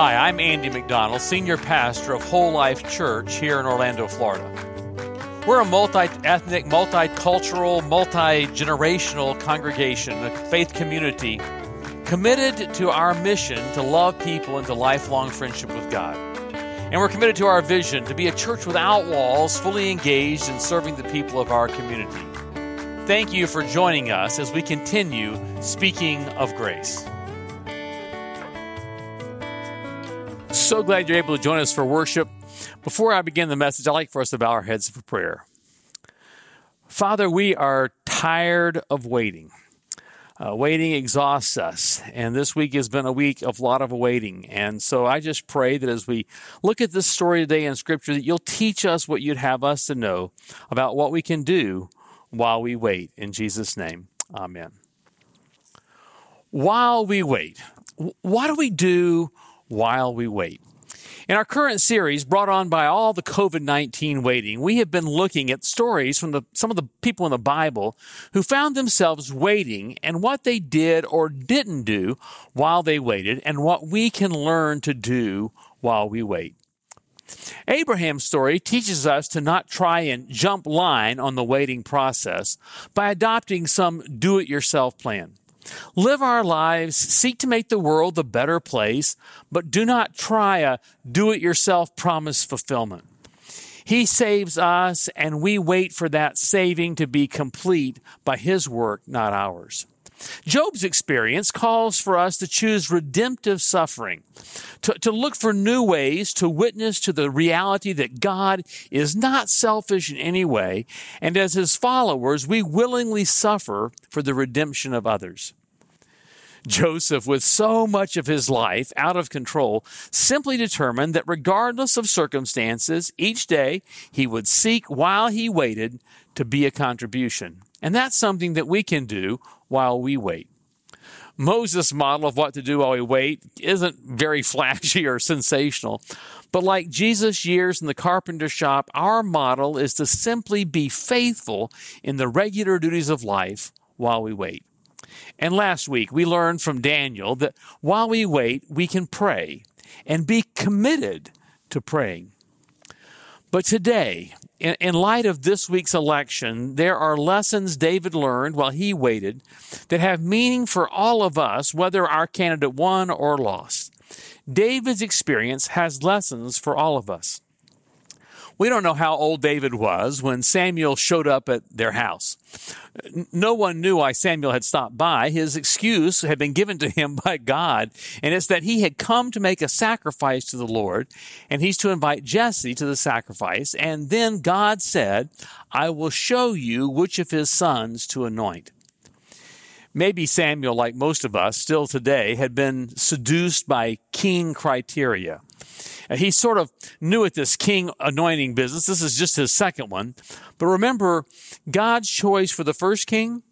Hi, I'm Andy McDonald, Senior Pastor of Whole Life Church here in Orlando, Florida. We're a multi ethnic, multicultural, multi generational congregation, a faith community committed to our mission to love people into lifelong friendship with God. And we're committed to our vision to be a church without walls, fully engaged in serving the people of our community. Thank you for joining us as we continue speaking of grace. So glad you're able to join us for worship. Before I begin the message, I'd like for us to bow our heads for prayer. Father, we are tired of waiting. Uh, waiting exhausts us, and this week has been a week of a lot of waiting. And so I just pray that as we look at this story today in Scripture, that you'll teach us what you'd have us to know about what we can do while we wait. In Jesus' name, amen. While we wait, what do we do while we wait? In our current series, brought on by all the COVID 19 waiting, we have been looking at stories from the, some of the people in the Bible who found themselves waiting and what they did or didn't do while they waited and what we can learn to do while we wait. Abraham's story teaches us to not try and jump line on the waiting process by adopting some do it yourself plan. Live our lives, seek to make the world a better place, but do not try a do it yourself promise fulfillment. He saves us, and we wait for that saving to be complete by His work, not ours. Job's experience calls for us to choose redemptive suffering, to, to look for new ways to witness to the reality that God is not selfish in any way, and as his followers, we willingly suffer for the redemption of others. Joseph, with so much of his life out of control, simply determined that regardless of circumstances, each day he would seek while he waited to be a contribution. And that's something that we can do while we wait. Moses' model of what to do while we wait isn't very flashy or sensational, but like Jesus' years in the carpenter shop, our model is to simply be faithful in the regular duties of life while we wait. And last week, we learned from Daniel that while we wait, we can pray and be committed to praying. But today, in, light of this week's election, there are lessons David learned while he waited that have meaning for all of us, whether our candidate won or lost. David's experience has lessons for all of us. We don't know how old David was when Samuel showed up at their house. No one knew why Samuel had stopped by. His excuse had been given to him by God, and it's that he had come to make a sacrifice to the Lord, and he's to invite Jesse to the sacrifice. And then God said, I will show you which of his sons to anoint. Maybe Samuel, like most of us still today, had been seduced by keen criteria. He sort of knew at this king anointing business. This is just his second one. But remember, God's choice for the first king?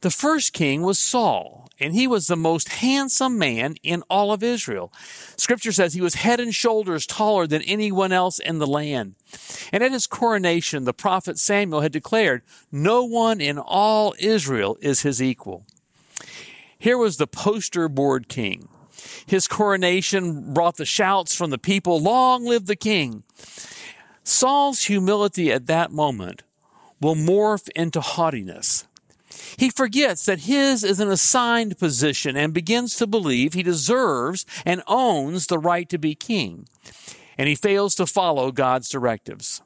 The first king was Saul, and he was the most handsome man in all of Israel. Scripture says he was head and shoulders taller than anyone else in the land. And at his coronation, the prophet Samuel had declared, No one in all Israel is his equal. Here was the poster board king. His coronation brought the shouts from the people, Long live the king! Saul's humility at that moment will morph into haughtiness. He forgets that his is an assigned position and begins to believe he deserves and owns the right to be king. And he fails to follow God's directives.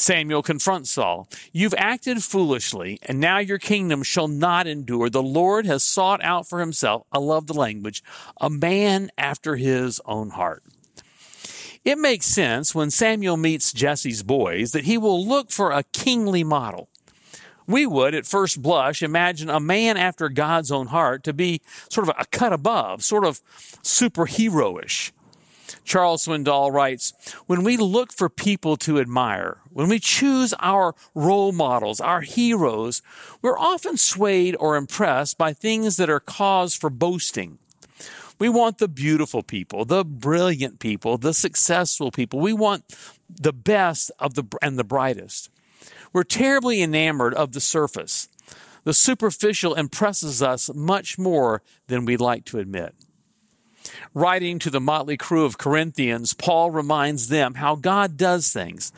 Samuel confronts Saul. You've acted foolishly, and now your kingdom shall not endure. The Lord has sought out for himself, I love the language, a man after his own heart. It makes sense when Samuel meets Jesse's boys that he will look for a kingly model. We would, at first blush, imagine a man after God's own heart to be sort of a cut above, sort of superheroish. Charles Swindoll writes, when we look for people to admire, when we choose our role models, our heroes, we're often swayed or impressed by things that are cause for boasting. We want the beautiful people, the brilliant people, the successful people. We want the best of the and the brightest. We're terribly enamored of the surface. The superficial impresses us much more than we'd like to admit. Writing to the motley crew of Corinthians, Paul reminds them how God does things.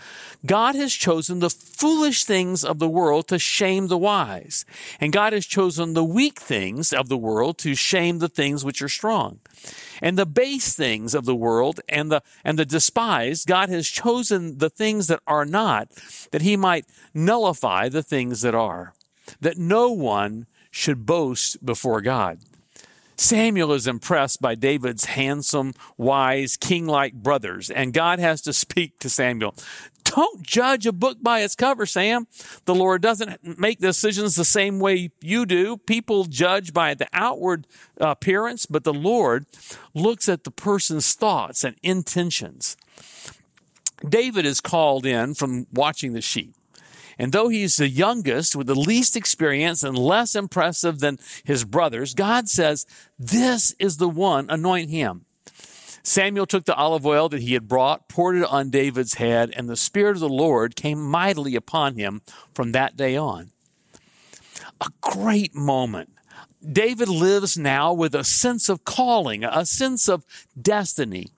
God has chosen the foolish things of the world to shame the wise, and God has chosen the weak things of the world to shame the things which are strong. And the base things of the world and the, and the despised, God has chosen the things that are not, that he might nullify the things that are, that no one should boast before God. Samuel is impressed by David's handsome, wise, king like brothers, and God has to speak to Samuel. Don't judge a book by its cover, Sam. The Lord doesn't make decisions the same way you do. People judge by the outward appearance, but the Lord looks at the person's thoughts and intentions. David is called in from watching the sheep. And though he's the youngest with the least experience and less impressive than his brothers, God says, This is the one, anoint him. Samuel took the olive oil that he had brought, poured it on David's head, and the Spirit of the Lord came mightily upon him from that day on. A great moment. David lives now with a sense of calling, a sense of destiny.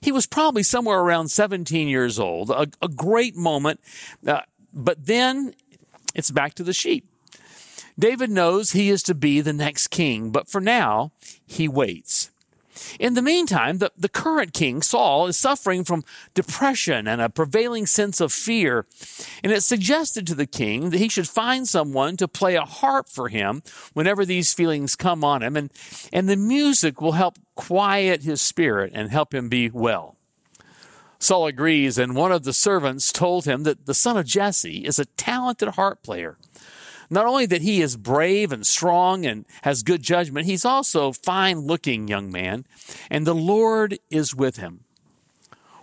He was probably somewhere around 17 years old, a, a great moment. Uh, but then it's back to the sheep. David knows he is to be the next king, but for now, he waits. In the meantime, the, the current king, Saul, is suffering from depression and a prevailing sense of fear. And it's suggested to the king that he should find someone to play a harp for him whenever these feelings come on him. And, and the music will help quiet his spirit and help him be well. Saul agrees, and one of the servants told him that the son of Jesse is a talented harp player. Not only that he is brave and strong and has good judgment, he's also a fine looking young man, and the Lord is with him.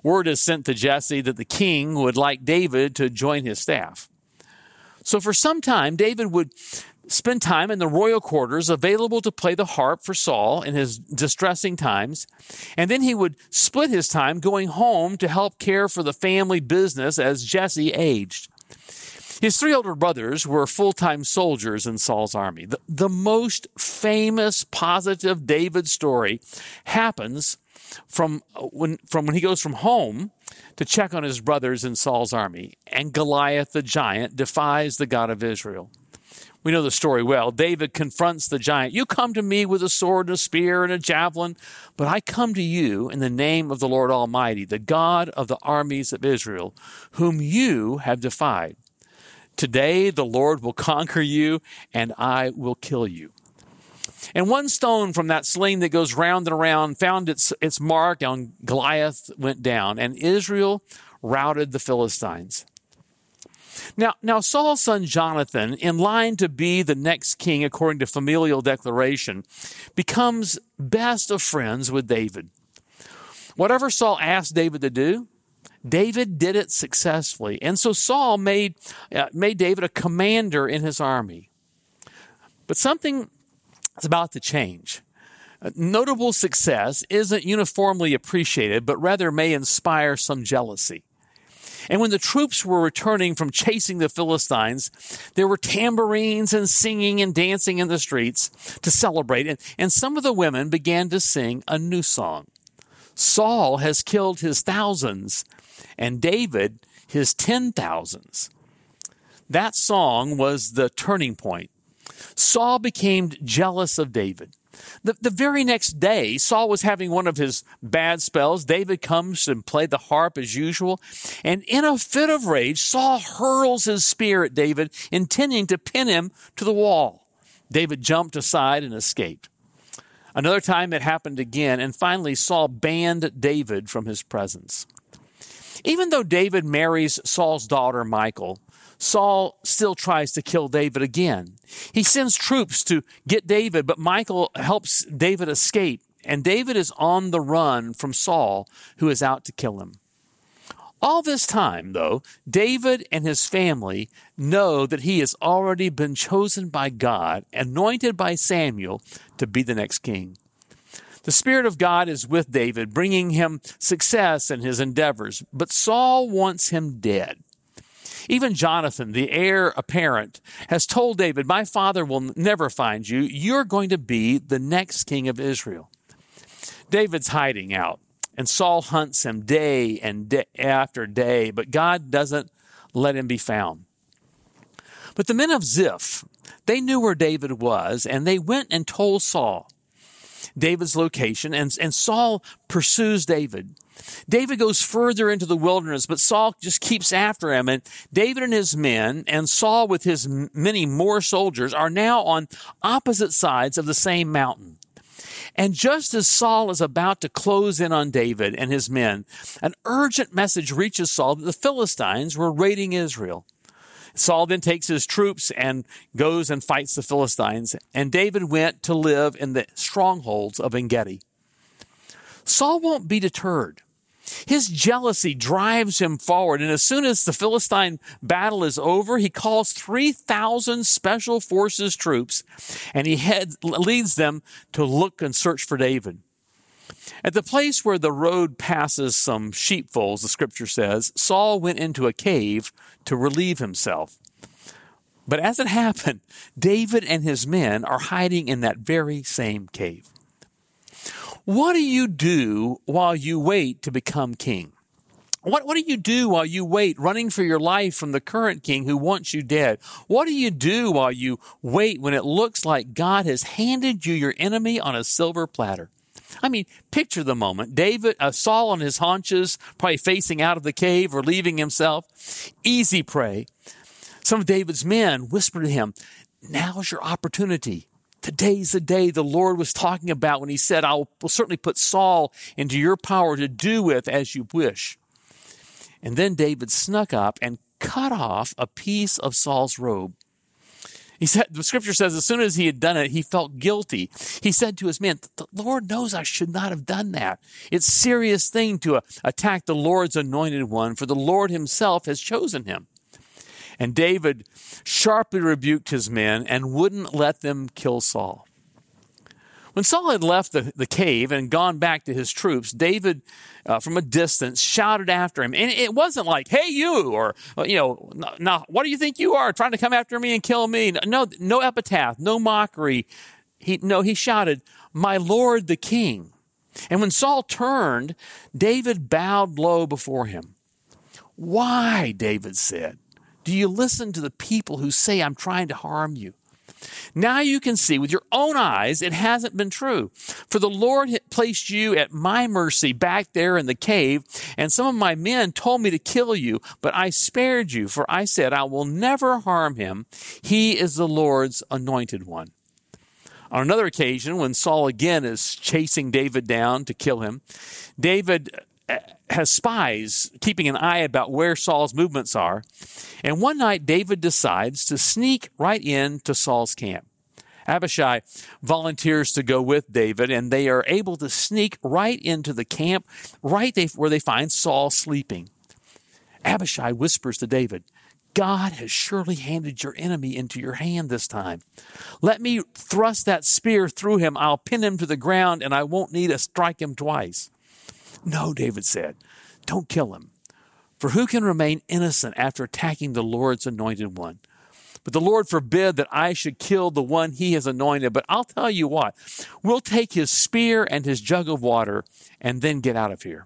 Word is sent to Jesse that the king would like David to join his staff. So for some time, David would spend time in the royal quarters available to play the harp for Saul in his distressing times. And then he would split his time going home to help care for the family business as Jesse aged. His three older brothers were full time soldiers in Saul's army. The, the, most famous positive David story happens from when, from when he goes from home to check on his brothers in Saul's army, and Goliath the giant defies the God of Israel. We know the story well. David confronts the giant. You come to me with a sword and a spear and a javelin, but I come to you in the name of the Lord Almighty, the God of the armies of Israel, whom you have defied. Today the Lord will conquer you and I will kill you. And one stone from that sling that goes round and around found its, its mark on Goliath went down and Israel routed the Philistines. Now, now Saul's son Jonathan, in line to be the next king according to familial declaration, becomes best of friends with David. Whatever Saul asked David to do, David did it successfully. And so Saul made, uh, made David a commander in his army. But something is about to change. Uh, notable success isn't uniformly appreciated, but rather may inspire some jealousy. And when the troops were returning from chasing the Philistines, there were tambourines and singing and dancing in the streets to celebrate. And, and some of the women began to sing a new song. Saul has killed his thousands, and David his ten thousands. That song was the turning point. Saul became jealous of David. The, the very next day, Saul was having one of his bad spells. David comes and played the harp as usual. And in a fit of rage, Saul hurls his spear at David, intending to pin him to the wall. David jumped aside and escaped. Another time it happened again, and finally Saul banned David from his presence. Even though David marries Saul's daughter, Michal, Saul still tries to kill David again. He sends troops to get David, but Michal helps David escape, and David is on the run from Saul, who is out to kill him. All this time, though, David and his family know that he has already been chosen by God, anointed by Samuel to be the next king. The Spirit of God is with David, bringing him success in his endeavors, but Saul wants him dead. Even Jonathan, the heir apparent, has told David, My father will never find you. You're going to be the next king of Israel. David's hiding out, and Saul hunts him day and day after day, but God doesn't let him be found. But the men of Ziph, they knew where David was, and they went and told Saul David's location, and, and Saul pursues David. David goes further into the wilderness, but Saul just keeps after him. And David and his men, and Saul with his many more soldiers, are now on opposite sides of the same mountain. And just as Saul is about to close in on David and his men, an urgent message reaches Saul that the Philistines were raiding Israel. Saul then takes his troops and goes and fights the Philistines, and David went to live in the strongholds of Engedi. Saul won't be deterred. His jealousy drives him forward, and as soon as the Philistine battle is over, he calls 3,000 special forces troops and he leads them to look and search for David. At the place where the road passes some sheepfolds, the scripture says, Saul went into a cave to relieve himself. But as it happened, David and his men are hiding in that very same cave. What do you do while you wait to become king? What, what do you do while you wait, running for your life from the current king who wants you dead? What do you do while you wait when it looks like God has handed you your enemy on a silver platter? I mean, picture the moment. David, uh, Saul on his haunches, probably facing out of the cave, or leaving himself. Easy prey. Some of David's men whisper to him, Now's your opportunity. Today's the day the Lord was talking about when he said, I will certainly put Saul into your power to do with as you wish. And then David snuck up and cut off a piece of Saul's robe. He said, the scripture says, as soon as he had done it, he felt guilty. He said to his men, the Lord knows I should not have done that. It's a serious thing to attack the Lord's anointed one, for the Lord himself has chosen him. And David sharply rebuked his men and wouldn't let them kill Saul. When Saul had left the, the cave and gone back to his troops, David, uh, from a distance, shouted after him. And it wasn't like, hey, you, or, you know, now, what do you think you are, trying to come after me and kill me? No, no epitaph, no mockery. He, no, he shouted, my Lord the King. And when Saul turned, David bowed low before him. Why, David said, do you listen to the people who say I'm trying to harm you? Now you can see with your own eyes it hasn't been true. For the Lord had placed you at my mercy back there in the cave, and some of my men told me to kill you, but I spared you, for I said, I will never harm him. He is the Lord's anointed one. On another occasion, when Saul again is chasing David down to kill him, David has spies keeping an eye about where Saul's movements are. And one night, David decides to sneak right into Saul's camp. Abishai volunteers to go with David, and they are able to sneak right into the camp, right where they find Saul sleeping. Abishai whispers to David, God has surely handed your enemy into your hand this time. Let me thrust that spear through him. I'll pin him to the ground, and I won't need to strike him twice. No, David said, don't kill him. For who can remain innocent after attacking the Lord's anointed one? But the Lord forbid that I should kill the one he has anointed. But I'll tell you what, we'll take his spear and his jug of water and then get out of here.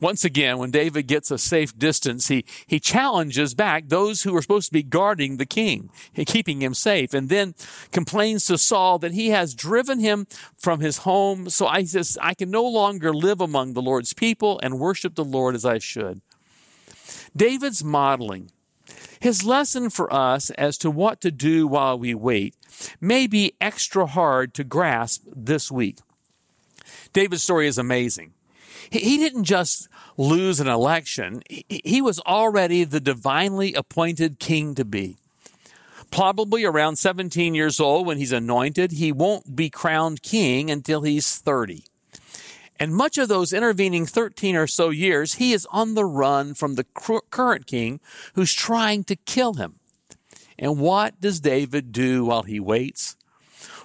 Once again, when David gets a safe distance, he, he challenges back those who are supposed to be guarding the king, and keeping him safe, and then complains to Saul that he has driven him from his home. So I says, I can no longer live among the Lord's people and worship the Lord as I should. David's modeling his lesson for us as to what to do while we wait may be extra hard to grasp this week. David's story is amazing. He didn't just lose an election, he was already the divinely appointed king to be. Probably around 17 years old when he's anointed, he won't be crowned king until he's 30. And much of those intervening 13 or so years, he is on the run from the current king who's trying to kill him. And what does David do while he waits?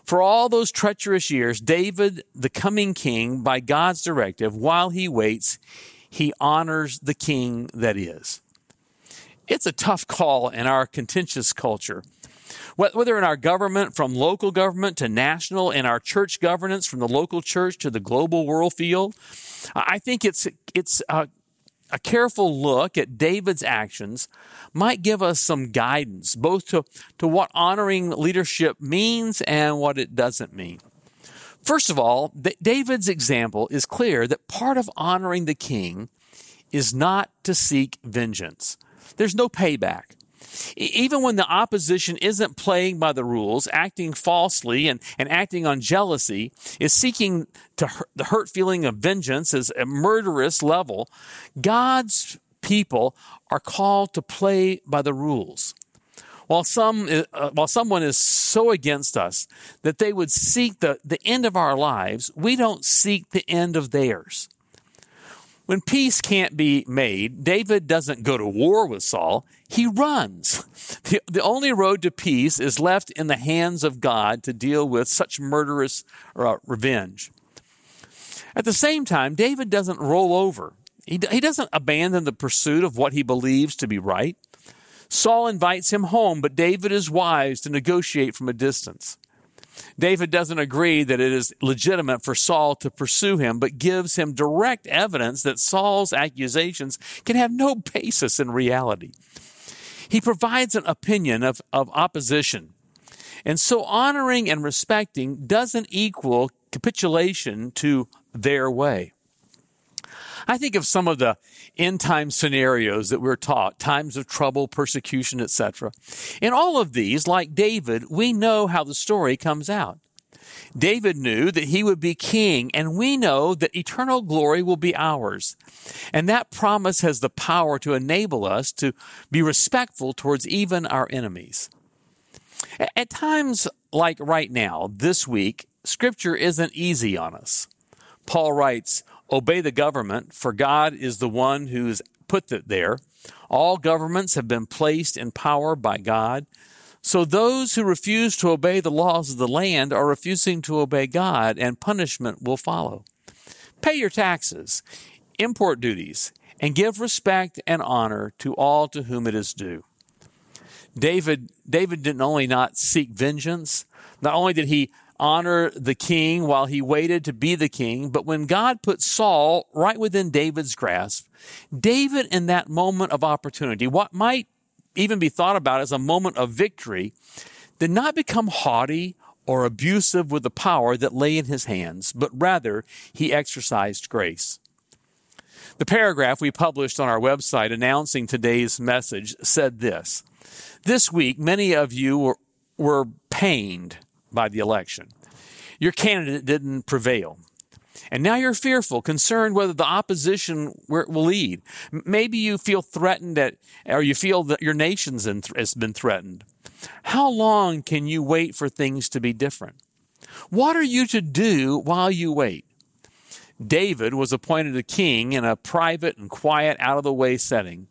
For all those treacherous years, David, the coming king, by God's directive, while he waits, he honors the king that is. It's a tough call in our contentious culture. Whether in our government, from local government to national, in our church governance, from the local church to the global world field, I think it's, it's a, a careful look at David's actions might give us some guidance, both to, to what honoring leadership means and what it doesn't mean. First of all, David's example is clear that part of honoring the king is not to seek vengeance. There's no payback. Even when the opposition isn't playing by the rules, acting falsely and, and acting on jealousy, is seeking to hurt, the hurt feeling of vengeance as a murderous level, God's people are called to play by the rules. While some, uh, while someone is so against us that they would seek the, the end of our lives, we don't seek the end of theirs. When peace can't be made, David doesn't go to war with Saul. He runs. The, the only road to peace is left in the hands of God to deal with such murderous uh, revenge. At the same time, David doesn't roll over. He, he doesn't abandon the pursuit of what he believes to be right. Saul invites him home, but David is wise to negotiate from a distance. David doesn't agree that it is legitimate for Saul to pursue him, but gives him direct evidence that Saul's accusations can have no basis in reality. He provides an opinion of, of opposition. And so honoring and respecting doesn't equal capitulation to their way. I think of some of the end time scenarios that we're taught, times of trouble, persecution, etc. In all of these, like David, we know how the story comes out. David knew that he would be king, and we know that eternal glory will be ours. And that promise has the power to enable us to be respectful towards even our enemies. At times like right now, this week, scripture isn't easy on us. Paul writes, Obey the government, for God is the one who has put it there. All governments have been placed in power by God. So those who refuse to obey the laws of the land are refusing to obey God, and punishment will follow. Pay your taxes, import duties, and give respect and honor to all to whom it is due. David, David didn't only not seek vengeance, not only did he honor the king while he waited to be the king. But when God put Saul right within David's grasp, David, in that moment of opportunity, what might even be thought about as a moment of victory, did not become haughty or abusive with the power that lay in his hands, but rather he exercised grace. The paragraph we published on our website announcing today's message said this This week, many of you were, were pained by the election. Your candidate didn't prevail. And now you're fearful, concerned whether the opposition will lead. Maybe you feel threatened at, or you feel that your nation's has been threatened. How long can you wait for things to be different? What are you to do while you wait? David was appointed a king in a private and quiet, out of the way setting.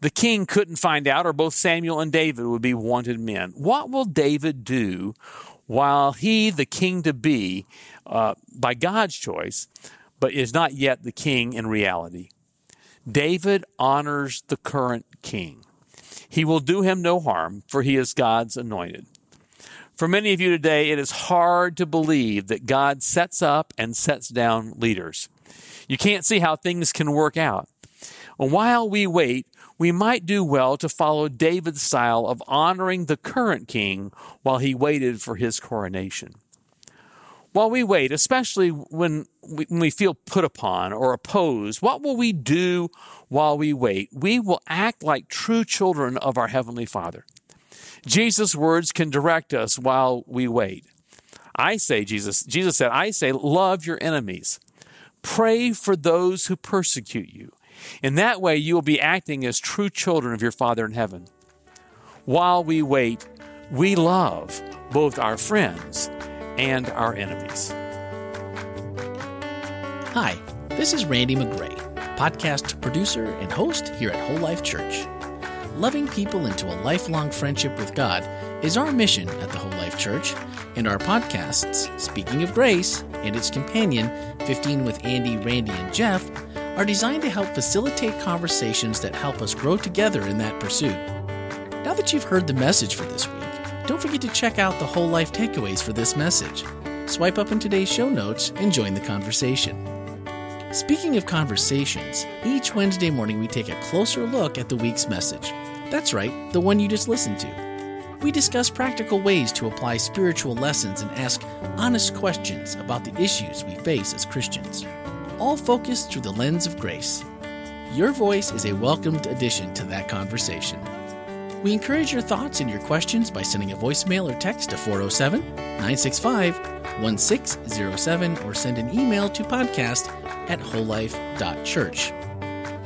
The king couldn't find out, or both Samuel and David would be wanted men. What will David do while he, the king to be, uh, by God's choice, but is not yet the king in reality. David honors the current king. He will do him no harm, for he is God's anointed. For many of you today, it is hard to believe that God sets up and sets down leaders. You can't see how things can work out. While we wait, we might do well to follow David's style of honoring the current king while he waited for his coronation. While we wait, especially when we, when we feel put upon or opposed, what will we do while we wait? We will act like true children of our Heavenly Father. Jesus' words can direct us while we wait. I say, Jesus, Jesus said, I say, love your enemies. Pray for those who persecute you. In that way, you will be acting as true children of your Father in heaven. While we wait, we love both our friends and our enemies. Hi, this is Randy McGray, podcast producer and host here at Whole Life Church. Loving people into a lifelong friendship with God is our mission at the Whole Life Church, and our podcasts, Speaking of Grace and its companion, 15 with Andy, Randy, and Jeff, are designed to help facilitate conversations that help us grow together in that pursuit. Now that you've heard the message for this week, don't forget to check out the whole life takeaways for this message. Swipe up in today's show notes and join the conversation. Speaking of conversations, each Wednesday morning we take a closer look at the week's message. That's right, the one you just listened to. We discuss practical ways to apply spiritual lessons and ask honest questions about the issues we face as Christians, all focused through the lens of grace. Your voice is a welcomed addition to that conversation. We encourage your thoughts and your questions by sending a voicemail or text to 407 965 1607 or send an email to podcast at wholelife.church.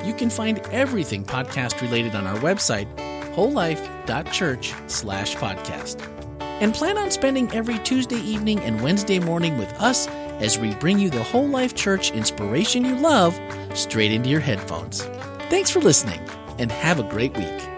You can find everything podcast related on our website, wholelife.church slash podcast. And plan on spending every Tuesday evening and Wednesday morning with us as we bring you the Whole Life Church inspiration you love straight into your headphones. Thanks for listening and have a great week.